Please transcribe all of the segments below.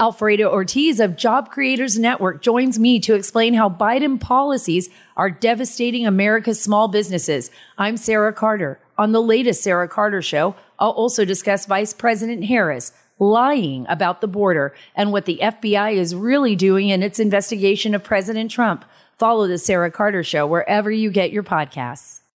Alfredo Ortiz of Job Creators Network joins me to explain how Biden policies are devastating America's small businesses. I'm Sarah Carter. On the latest Sarah Carter show, I'll also discuss Vice President Harris lying about the border and what the FBI is really doing in its investigation of President Trump. Follow the Sarah Carter show wherever you get your podcasts.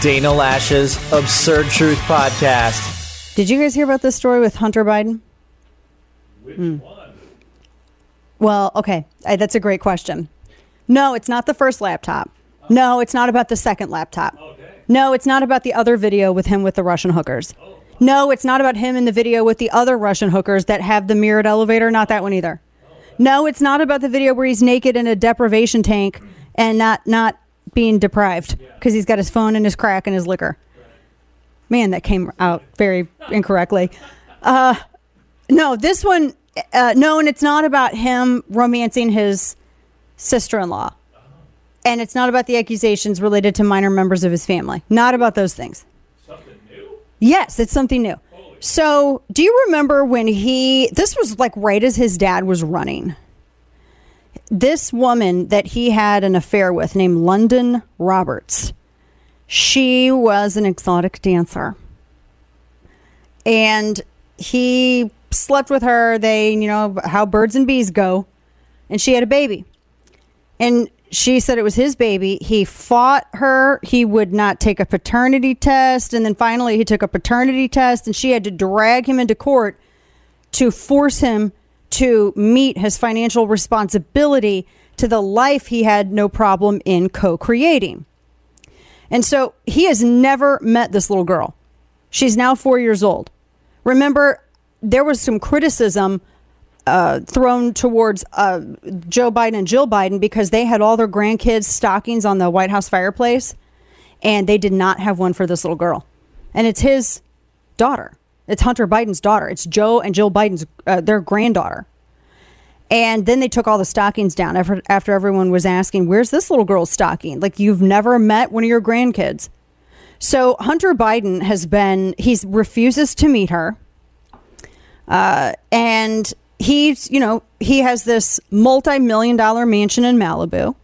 Dana Loesch's Absurd Truth Podcast. Did you guys hear about this story with Hunter Biden? Which hmm. one? Well, okay. I, that's a great question. No, it's not the first laptop. No, it's not about the second laptop. Okay. No, it's not about the other video with him with the Russian hookers. Oh, no, it's not about him in the video with the other Russian hookers that have the mirrored elevator. Not that one either. Oh, no, it's not about the video where he's naked in a deprivation tank and not not being deprived because he's got his phone and his crack and his liquor. Man, that came out very incorrectly. Uh, no, this one, uh, no, and it's not about him romancing his sister in law. And it's not about the accusations related to minor members of his family. Not about those things. Something new? Yes, it's something new. So, do you remember when he, this was like right as his dad was running? This woman that he had an affair with, named London Roberts, she was an exotic dancer. And he slept with her. They, you know, how birds and bees go. And she had a baby. And she said it was his baby. He fought her. He would not take a paternity test. And then finally, he took a paternity test, and she had to drag him into court to force him to meet his financial responsibility to the life he had no problem in co creating. And so he has never met this little girl. She's now four years old. Remember, there was some criticism uh, thrown towards uh, Joe Biden and Jill Biden because they had all their grandkids' stockings on the White House fireplace, and they did not have one for this little girl. And it's his daughter. It's Hunter Biden's daughter. It's Joe and Jill Biden's uh, their granddaughter. And then they took all the stockings down after, after everyone was asking, "Where's this little girl's stocking?" Like you've never met one of your grandkids. So Hunter Biden has been he refuses to meet her, uh, and he's you know he has this multi-million dollar mansion in Malibu.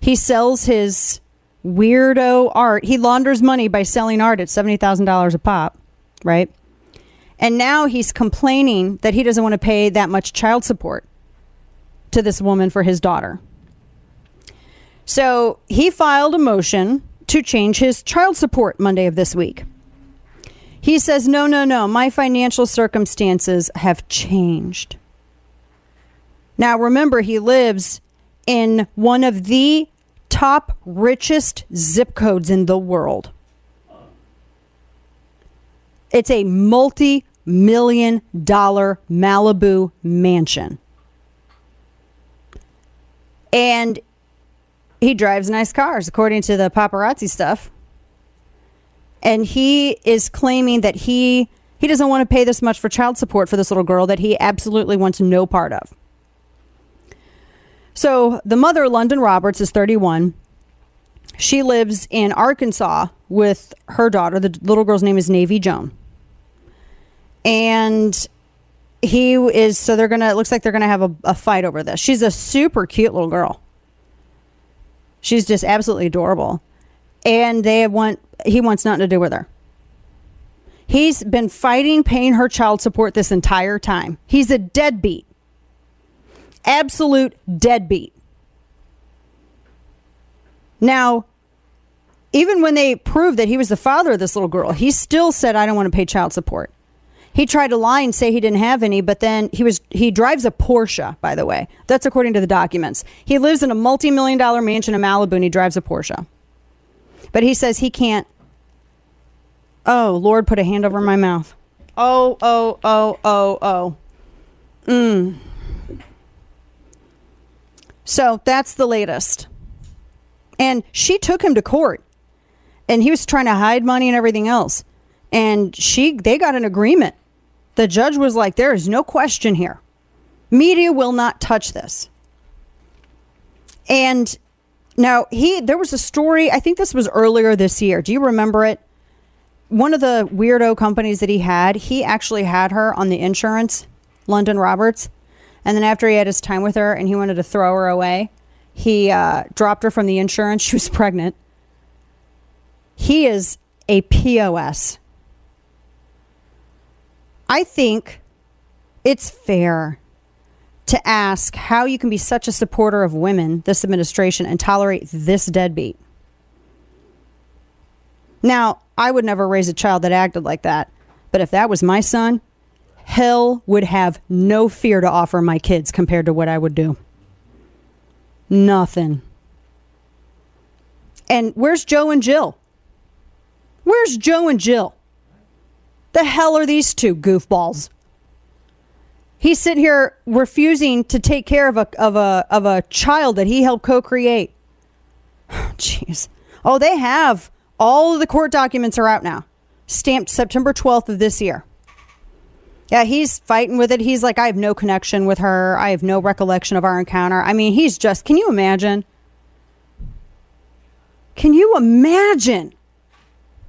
He sells his weirdo art. He launders money by selling art at seventy thousand dollars a pop, right? And now he's complaining that he doesn't want to pay that much child support to this woman for his daughter. So he filed a motion to change his child support Monday of this week. He says, no, no, no, my financial circumstances have changed. Now, remember, he lives in one of the top richest zip codes in the world. It's a multi million dollar Malibu mansion. And he drives nice cars, according to the paparazzi stuff. And he is claiming that he he doesn't want to pay this much for child support for this little girl that he absolutely wants no part of. So the mother, London Roberts, is 31. She lives in Arkansas with her daughter. The little girl's name is Navy Joan. And he is, so they're to, it looks like they're to have a, a fight over this. She's a super cute little girl. She's just absolutely adorable. And they want, he wants nothing to do with her. He's been fighting paying her child support this entire time. He's a deadbeat. Absolute deadbeat. Now, even when they proved that he was the father of this little girl, he still said, I don't want to pay child support. He tried to lie and say he didn't have any, but then he was he drives a Porsche, by the way. That's according to the documents. He lives in a multi-million dollar mansion in Malibu and he drives a Porsche. But he says he can't Oh, Lord put a hand over my mouth. Oh, oh, oh, oh, oh. Mm. So that's the latest. And she took him to court. And he was trying to hide money and everything else. And she they got an agreement. The judge was like, there is no question here. Media will not touch this. And now he there was a story, I think this was earlier this year. Do you remember it? One of the weirdo companies that he had, he actually had her on the insurance, London Roberts. And then after he had his time with her and he wanted to throw her away, he uh, dropped her from the insurance. She was pregnant. He is a POS. I think it's fair to ask how you can be such a supporter of women, this administration, and tolerate this deadbeat. Now, I would never raise a child that acted like that, but if that was my son, hell would have no fear to offer my kids compared to what I would do. Nothing. And where's Joe and Jill? Where's Joe and Jill? The hell are these two goofballs? He's sitting here refusing to take care of a of a of a child that he helped co-create. Jeez. Oh, they have all of the court documents are out now. Stamped September 12th of this year. Yeah, he's fighting with it. He's like, I have no connection with her. I have no recollection of our encounter. I mean, he's just, can you imagine? Can you imagine?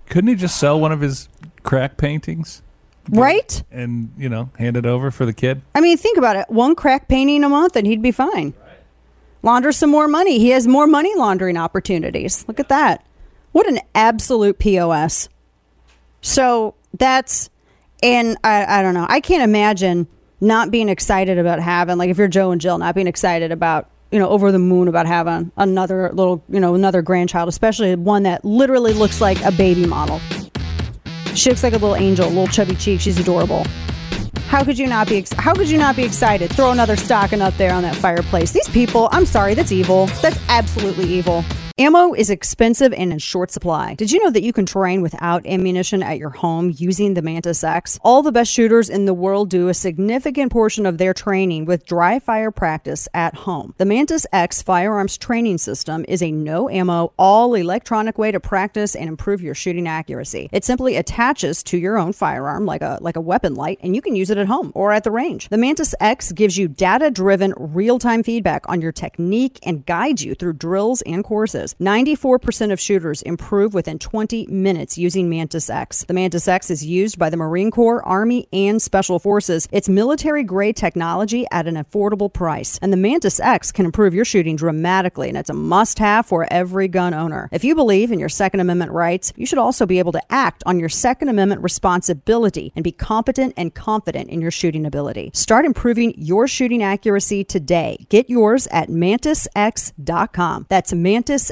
Couldn't he just sell one of his crack paintings? Right? And, you know, hand it over for the kid? I mean, think about it. One crack painting a month and he'd be fine. Launder some more money. He has more money laundering opportunities. Look at that. What an absolute POS. So that's, and I, I don't know. I can't imagine not being excited about having, like, if you're Joe and Jill, not being excited about, you know, over the moon about having another little, you know, another grandchild, especially one that literally looks like a baby model. She looks like a little angel, a little chubby cheek. She's adorable. How could you not be? Ex- how could you not be excited? Throw another stocking up there on that fireplace. These people, I'm sorry, that's evil. That's absolutely evil. Ammo is expensive and in short supply. Did you know that you can train without ammunition at your home using the Mantis X? All the best shooters in the world do a significant portion of their training with dry fire practice at home. The Mantis X firearms training system is a no ammo, all electronic way to practice and improve your shooting accuracy. It simply attaches to your own firearm like a like a weapon light and you can use it at home or at the range. The Mantis X gives you data-driven real-time feedback on your technique and guides you through drills and courses. 94% of shooters improve within 20 minutes using Mantis X. The Mantis X is used by the Marine Corps, Army, and Special Forces. It's military grade technology at an affordable price. And the Mantis X can improve your shooting dramatically, and it's a must have for every gun owner. If you believe in your Second Amendment rights, you should also be able to act on your Second Amendment responsibility and be competent and confident in your shooting ability. Start improving your shooting accuracy today. Get yours at mantisx.com. That's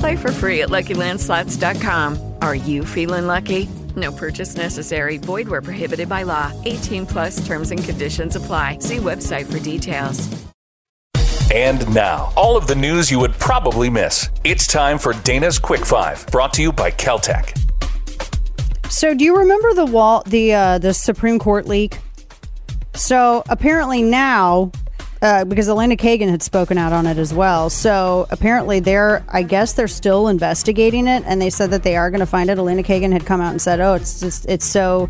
Play for free at LuckyLandSlots.com. Are you feeling lucky? No purchase necessary. Void where prohibited by law. 18 plus terms and conditions apply. See website for details. And now, all of the news you would probably miss. It's time for Dana's Quick Five, brought to you by Keltec. So, do you remember the wall, the uh, the Supreme Court leak? So apparently now, uh, because Elena Kagan had spoken out on it as well. So apparently they're, I guess they're still investigating it, and they said that they are going to find it. Elena Kagan had come out and said, "Oh, it's just, it's so."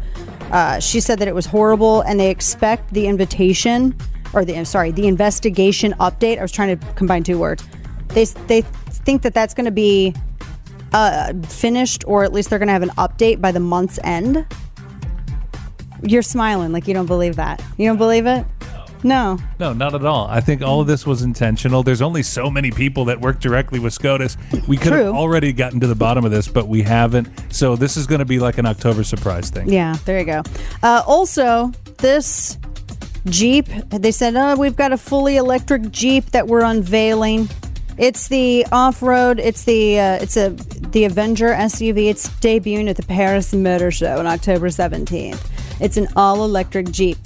Uh, she said that it was horrible, and they expect the invitation, or the sorry, the investigation update. I was trying to combine two words. They they think that that's going to be uh, finished, or at least they're going to have an update by the month's end. You're smiling like you don't believe that. You don't believe it? No. No, not at all. I think all of this was intentional. There's only so many people that work directly with SCOTUS. We could have True. already gotten to the bottom of this, but we haven't. So this is going to be like an October surprise thing. Yeah, there you go. Uh, also, this Jeep, they said, oh, we've got a fully electric Jeep that we're unveiling. It's the off-road. It's the uh, it's a the Avenger SUV. It's debuting at the Paris Motor Show on October 17th. It's an all-electric Jeep.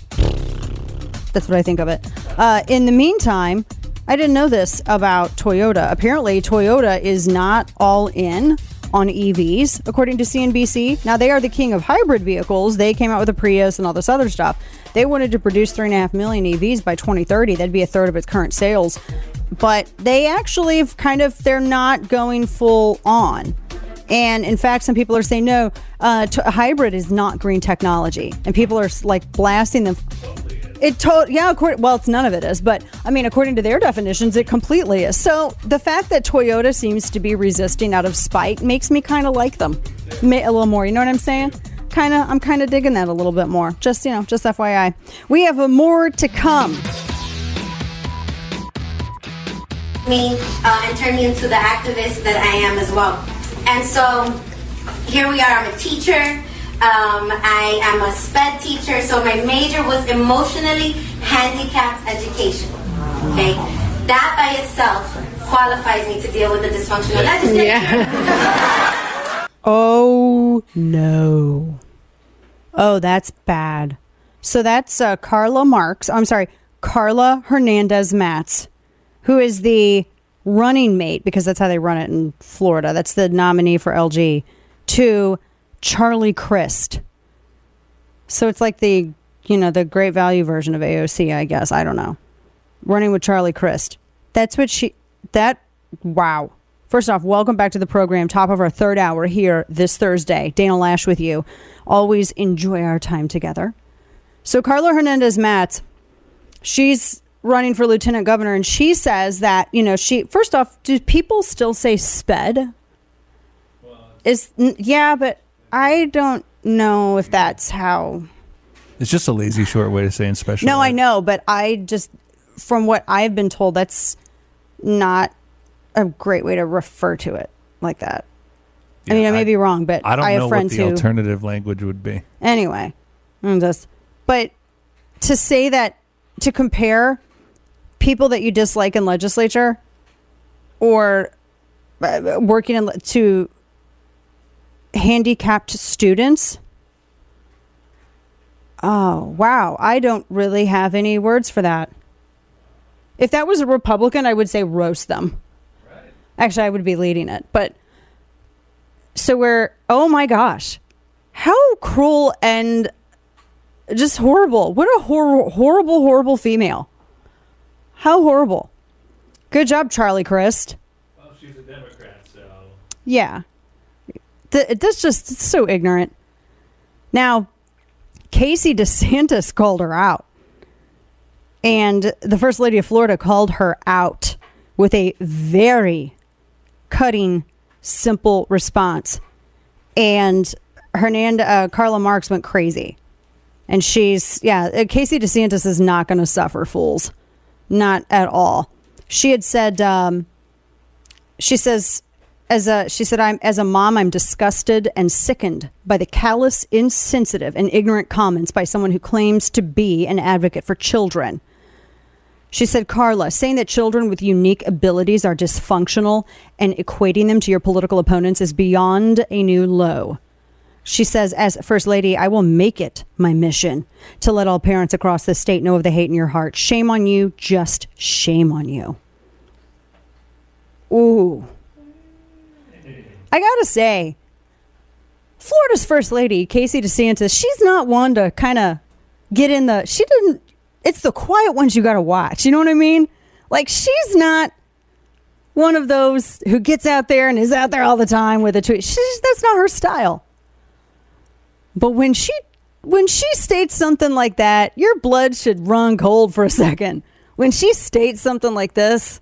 That's what I think of it. Uh, in the meantime, I didn't know this about Toyota. Apparently, Toyota is not all in on EVs, according to CNBC. Now, they are the king of hybrid vehicles. They came out with a Prius and all this other stuff. They wanted to produce 3.5 million EVs by 2030. That'd be a third of its current sales. But they actually have kind of, they're not going full on. And in fact, some people are saying, no, uh, t- hybrid is not green technology. And people are like blasting them. It told yeah, according, well, it's none of it is, but I mean, according to their definitions, it completely is. So the fact that Toyota seems to be resisting out of spite makes me kind of like them a little more. You know what I'm saying? Kind of, I'm kind of digging that a little bit more. Just you know, just FYI, we have more to come. me uh, and turn me into the activist that I am as well. And so here we are. I'm a teacher. Um, I am a SPED teacher. So my major was emotionally handicapped education. Okay, that by itself qualifies me to deal with the dysfunctional legislature. Oh no. Oh, that's bad. So that's uh, Carla Marks. I'm sorry, Karla Hernandez Mats, who is the running mate because that's how they run it in Florida. That's the nominee for LG to Charlie Crist. So it's like the you know the great value version of AOC, I guess. I don't know. Running with Charlie Crist. That's what she. That wow. First off, welcome back to the program. Top of our third hour here this Thursday. Dana Loesch with you. Always enjoy our time together. So Karla Hernandez Mats, she's running for lieutenant governor, and she says that you know she. First off, do people still say sped? Is yeah, but I don't know if that's how. It's just a lazy short way to say in special. No. I know, but I just, from what I've been told, that's not a great way to refer to it like that. I mean, I may be wrong, but I don't have know what friends the who. alternative language would be. Anyway, I'm just, but to say that to compare people that you dislike in legislature or uh, working in, to handicapped students. Oh, wow. I don't really have any words for that. If that was a Republican, I would say roast them. Actually, I would be leading it. But so we're, oh my gosh, how cruel and just horrible. What a hor- horrible, horrible female. How horrible. Good job, Charlie Crist. Well, she's a Democrat, so. Yeah. Th- that's just so ignorant. Now, Casey DeSantis called her out. And the First Lady of Florida called her out with a very cutting, simple response. And Hernanda, uh, Carla Marks went crazy. And she's, yeah, uh, Casey DeSantis is not going to suffer fools. Not at all. She had said, um, she says, as a she said i'm as a mom i'm disgusted and sickened by the callous insensitive and ignorant comments by someone who claims to be an advocate for children. She said carla saying that children with unique abilities are dysfunctional and equating them to your political opponents is beyond a new low. She says as first lady i will make it my mission to let all parents across the state know of the hate in your heart. Shame on you. Just shame on you. Ooh. I gotta say, Florida's first lady, Casey DeSantis, she's not one to kind of get in the. She didn't. It's the quiet ones you gotta watch. You know what I mean? Like she's not one of those who gets out there and is out there all the time with a tweet. She's, that's not her style. But when she when she states something like that, your blood should run cold for a second. When she states something like this,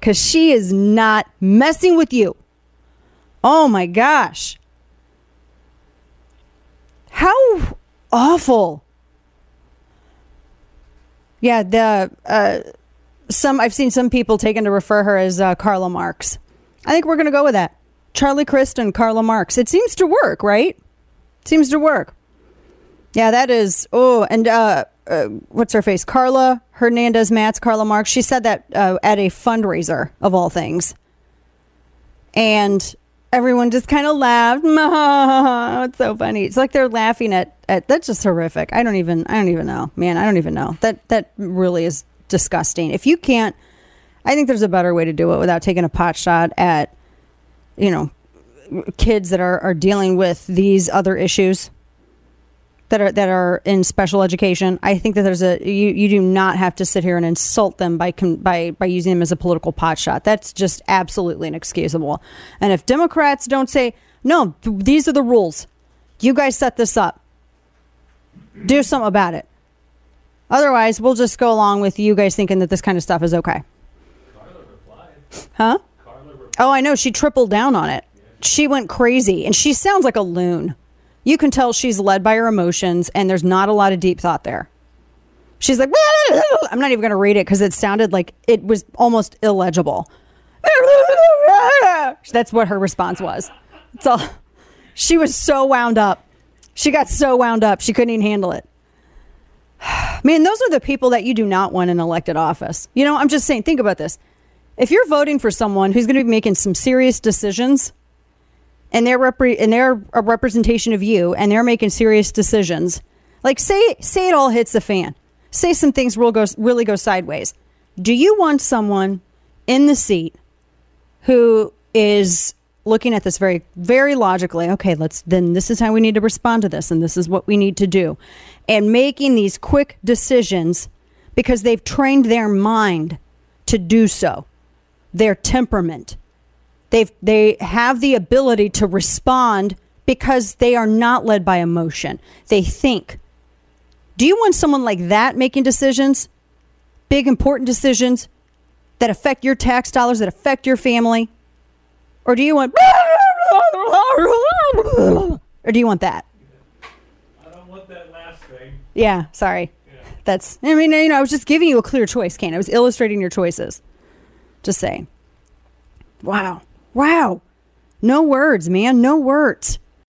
because she is not messing with you. Oh my gosh. How awful. Yeah, the uh, some I've seen some people taken to refer her as uh, Carla Marx. I think we're going to go with that. Charlie Crist and Carla Marx. It seems to work, right? Seems to work. Yeah, that is. Oh, and uh, uh, what's her face? Karla Hernandez Mats, Carla Marx. She said that uh, at a fundraiser of all things, and everyone just kind of laughed. it's so funny. It's like they're laughing at, at. That's just horrific. I don't even. I don't even know, man. I don't even know. That that really is disgusting. If you can't, I think there's a better way to do it without taking a pot shot at, you know, kids that are, are dealing with these other issues that are that are in special education. I think that there's a you, you do not have to sit here and insult them by by by using them as a political pot shot. That's just absolutely inexcusable. And if Democrats don't say no, th- these are the rules, you guys set this up. Do something about it. Otherwise, we'll just go along with you guys thinking that this kind of stuff is okay. Huh? Oh, I know. She tripled down on it. She went crazy, and she sounds like a loon. You can tell she's led by her emotions, and there's not a lot of deep thought there. She's like, I'm not even going to read it because it sounded like it was almost illegible. That's what her response was. So she was so wound up. She got so wound up, she couldn't even handle it. Man, those are the people that you do not want in elected office. You know, I'm just saying, think about this. If you're voting for someone who's going to be making some serious decisions, and they're repre- and they're a representation of you, and they're making serious decisions, like say say it all hits the fan, say some things will go really go sideways. Do you want someone in the seat who is looking at this very very logically okay let's then this is how we need to respond to this and this is what we need to do and making these quick decisions because they've trained their mind to do so their temperament they've they have the ability to respond because they are not led by emotion. They think. Do you want someone like that making decisions? Big important decisions that affect your tax dollars that affect your family? Or do you want or do you want that? I don't want that last thing. yeah sorry. That's i mean you know i was just giving you a clear choice kane. I was illustrating your choices. Just saying. Wow wow. No words man. No words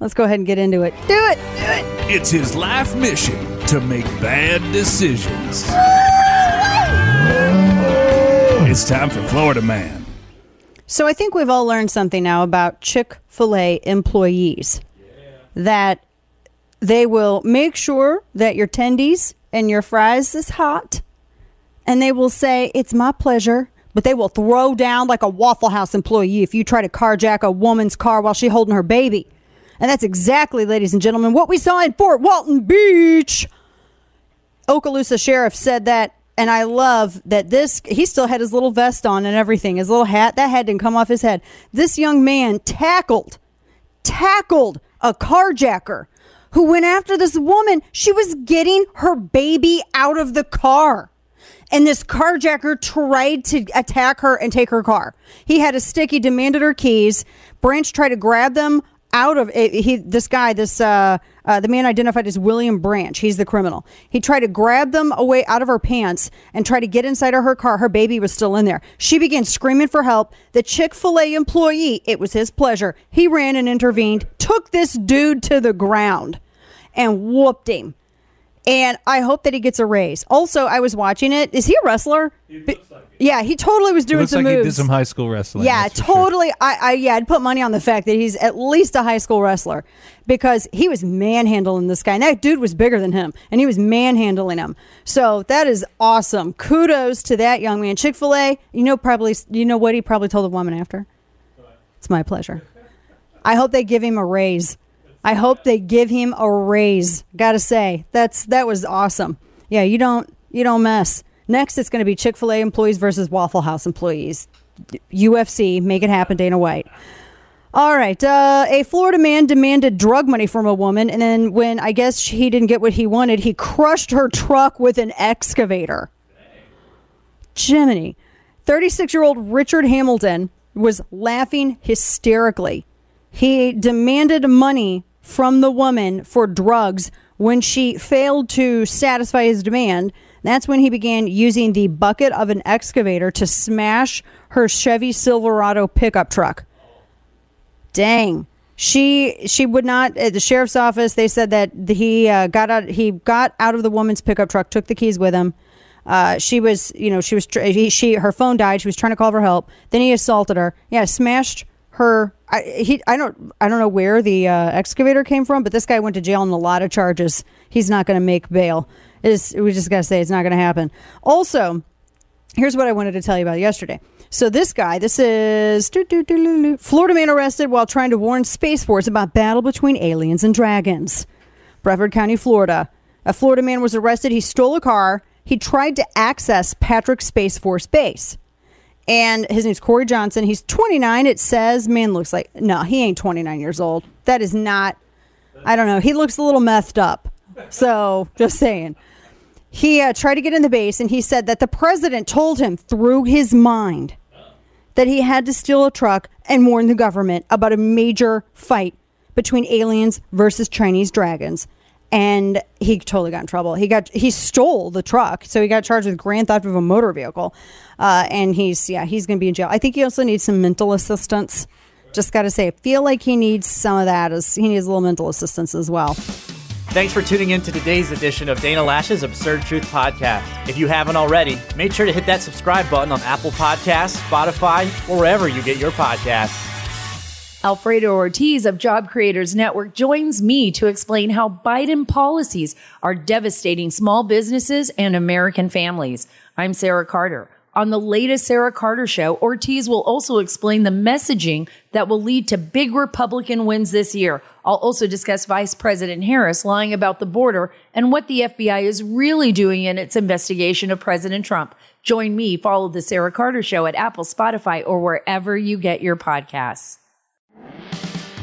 Let's go ahead and get into it do it do it It's his life mission to make bad decisions. It's time for Florida Man. So I think we've all learned something now about Chick fil A employees that they will make sure that your tendies and your fries is hot. And they will say, It's my pleasure. But they will throw down like a Waffle House employee if you try to carjack a woman's car while she's holding her baby. And that's exactly, ladies and gentlemen, what we saw in Fort Walton Beach. Okaloosa sheriff said that And I love that this, he still had his little vest on and everything, his little hat. That hat didn't come off his head. This young man tackled, tackled a carjacker who went after this woman. She was getting her baby out of the car. And this carjacker tried to attack her and take her car. He had a stick. He demanded her keys. Branch tried to grab them out of it. He, this guy, this uh, uh, the man identified as William Branch. He's the criminal. He tried to grab them away out of her pants and try to get inside of her car. Her baby was still in there. She began screaming for help. The Chick Fil A employee, it was his pleasure. He ran and intervened, took this dude to the ground, and whooped him. And I hope that he gets a raise. Also, I was watching it. Is he a wrestler? yeah, he totally was doing looks some like moves. he did some high school wrestling. Yeah, that's for sure. totally. I, I yeah, I'd put money on the fact that he's at least a high school wrestler because he was manhandling this guy. And that dude was bigger than him, and he was manhandling him. So that is awesome. Kudos to that young man. Chick Fil A. You know, probably you know what he probably told the woman after. It's my pleasure. I hope they give him a raise. I hope they give him a raise. Got to say that's that was awesome. Yeah, you don't you don't mess. Next, it's going to be Chick Fil A employees versus Waffle House employees. UFC, make it happen, Dana White. All right. Uh, a Florida man demanded drug money from a woman, and then when I guess he didn't get what he wanted, he crushed her truck with an excavator. Jiminy. 36 year old Richard Hamilton was laughing hysterically. He demanded money from the woman for drugs when she failed to satisfy his demand. That's when he began using the bucket of an excavator to smash her Chevy Silverado pickup truck. Dang. She she would not at the sheriff's office. They said that he uh, got out. He got out of the woman's pickup truck, took the keys with him. Uh, she was, you know, she was. she her phone died. She was trying to call for help. Then he assaulted her. Yeah, smashed her. I, he, I don't, I don't know where the uh, excavator came from, but this guy went to jail on a lot of charges. He's not going to make bail. It's, we just got to say it's not going to happen. Also, here's what I wanted to tell you about yesterday. So this guy, this is. Florida man arrested while trying to warn Space Force about battle between aliens and dragons. Brevard County, Florida. A Florida man was arrested. He stole a car. He tried to access Patrick Space Force Base. And his name's Corey Johnson. He's 29. It says, man looks like, no, he ain't 29 years old. That is not, I don't know. He looks a little messed up. So just saying. He uh, tried to get in the base and he said that the president told him through his mind that he had to steal a truck and warn the government about a major fight between aliens versus Chinese dragons. And he totally got in trouble. He got he stole the truck, so he got charged with grand theft of a motor vehicle. Uh, and he's yeah he's going to be in jail. I think he also needs some mental assistance. Just got to say, I feel like he needs some of that. As he needs a little mental assistance as well. Thanks for tuning in to today's edition of Dana Loesch's Absurd Truth Podcast. If you haven't already, make sure to hit that subscribe button on Apple Podcasts, Spotify, or wherever you get your podcasts. Alfredo Ortiz of Job Creators Network joins me to explain how Biden policies are devastating small businesses and American families. I'm Sarah Carter. On the latest Sarah Carter show, Ortiz will also explain the messaging that will lead to big Republican wins this year. I'll also discuss Vice President Harris lying about the border and what the FBI is really doing in its investigation of President Trump. Join me, follow the Sarah Carter show at Apple, Spotify, or wherever you get your podcasts. Bye.